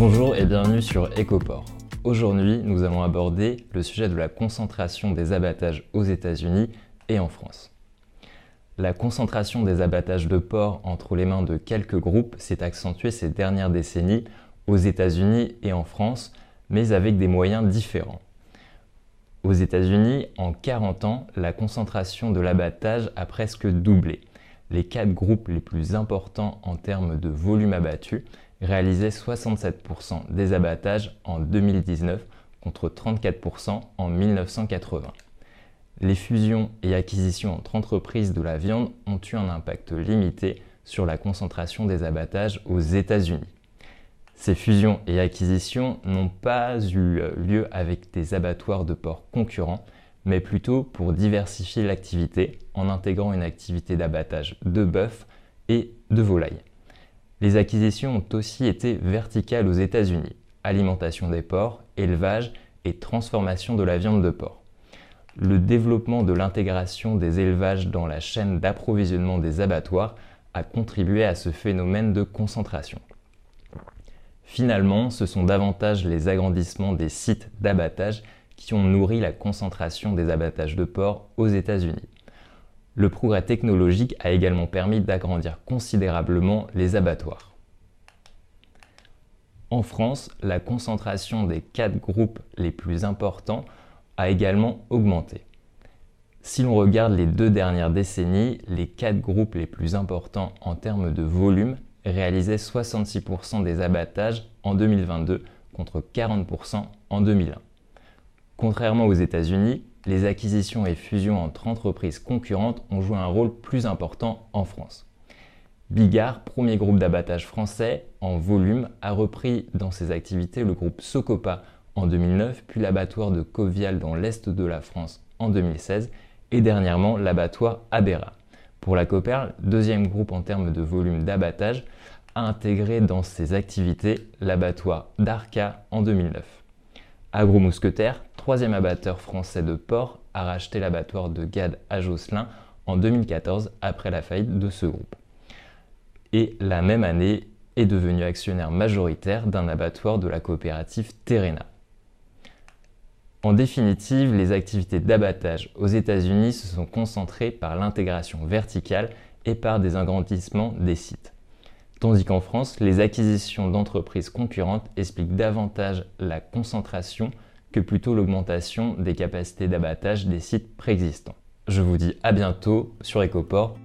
bienvenue sur Ecoport. Aujourd'hui, nous allons aborder le sujet de la concentration des abattages aux États-Unis et en France. La concentration des abattages de porcs entre les mains de quelques groupes s'est accentuée ces dernières décennies aux États-Unis et en France, mais avec des moyens différents. Aux États-Unis, en 40 ans, la concentration de l'abattage a presque doublé. Les quatre groupes les plus importants en termes de volume abattu réalisaient 67% des abattages en 2019 contre 34% en 1980. Les fusions et acquisitions entre entreprises de la viande ont eu un impact limité sur la concentration des abattages aux États-Unis. Ces fusions et acquisitions n'ont pas eu lieu avec des abattoirs de porcs concurrents, mais plutôt pour diversifier l'activité en intégrant une activité d'abattage de bœuf et de volaille. Les acquisitions ont aussi été verticales aux États-Unis, alimentation des porcs, élevage et transformation de la viande de porc. Le développement de l'intégration des élevages dans la chaîne d'approvisionnement des abattoirs a contribué à ce phénomène de concentration. Finalement, ce sont davantage les agrandissements des sites d'abattage qui ont nourri la concentration des abattages de porcs aux États-Unis. Le progrès technologique a également permis d'agrandir considérablement les abattoirs. En France, la concentration des quatre groupes les plus importants a également augmenté. Si l'on regarde les deux dernières décennies, les quatre groupes les plus importants en termes de volume réalisait 66% des abattages en 2022 contre 40% en 2001. Contrairement aux États-Unis, les acquisitions et fusions entre entreprises concurrentes ont joué un rôle plus important en France. Bigard, premier groupe d'abattage français en volume, a repris dans ses activités le groupe Socopa en 2009, puis l'abattoir de Covial dans l'est de la France en 2016 et dernièrement l'abattoir Abera. Pour la Copperle, deuxième groupe en termes de volume d'abattage, a intégré dans ses activités l'abattoir d'Arca en 2009. Agro-Mousquetaire, troisième abatteur français de porc, a racheté l'abattoir de Gade à Josselin en 2014 après la faillite de ce groupe. Et la même année est devenu actionnaire majoritaire d'un abattoir de la coopérative Terena. En définitive, les activités d'abattage aux États-Unis se sont concentrées par l'intégration verticale et par des agrandissements des sites. Tandis qu'en France, les acquisitions d'entreprises concurrentes expliquent davantage la concentration que plutôt l'augmentation des capacités d'abattage des sites préexistants. Je vous dis à bientôt sur Ecoport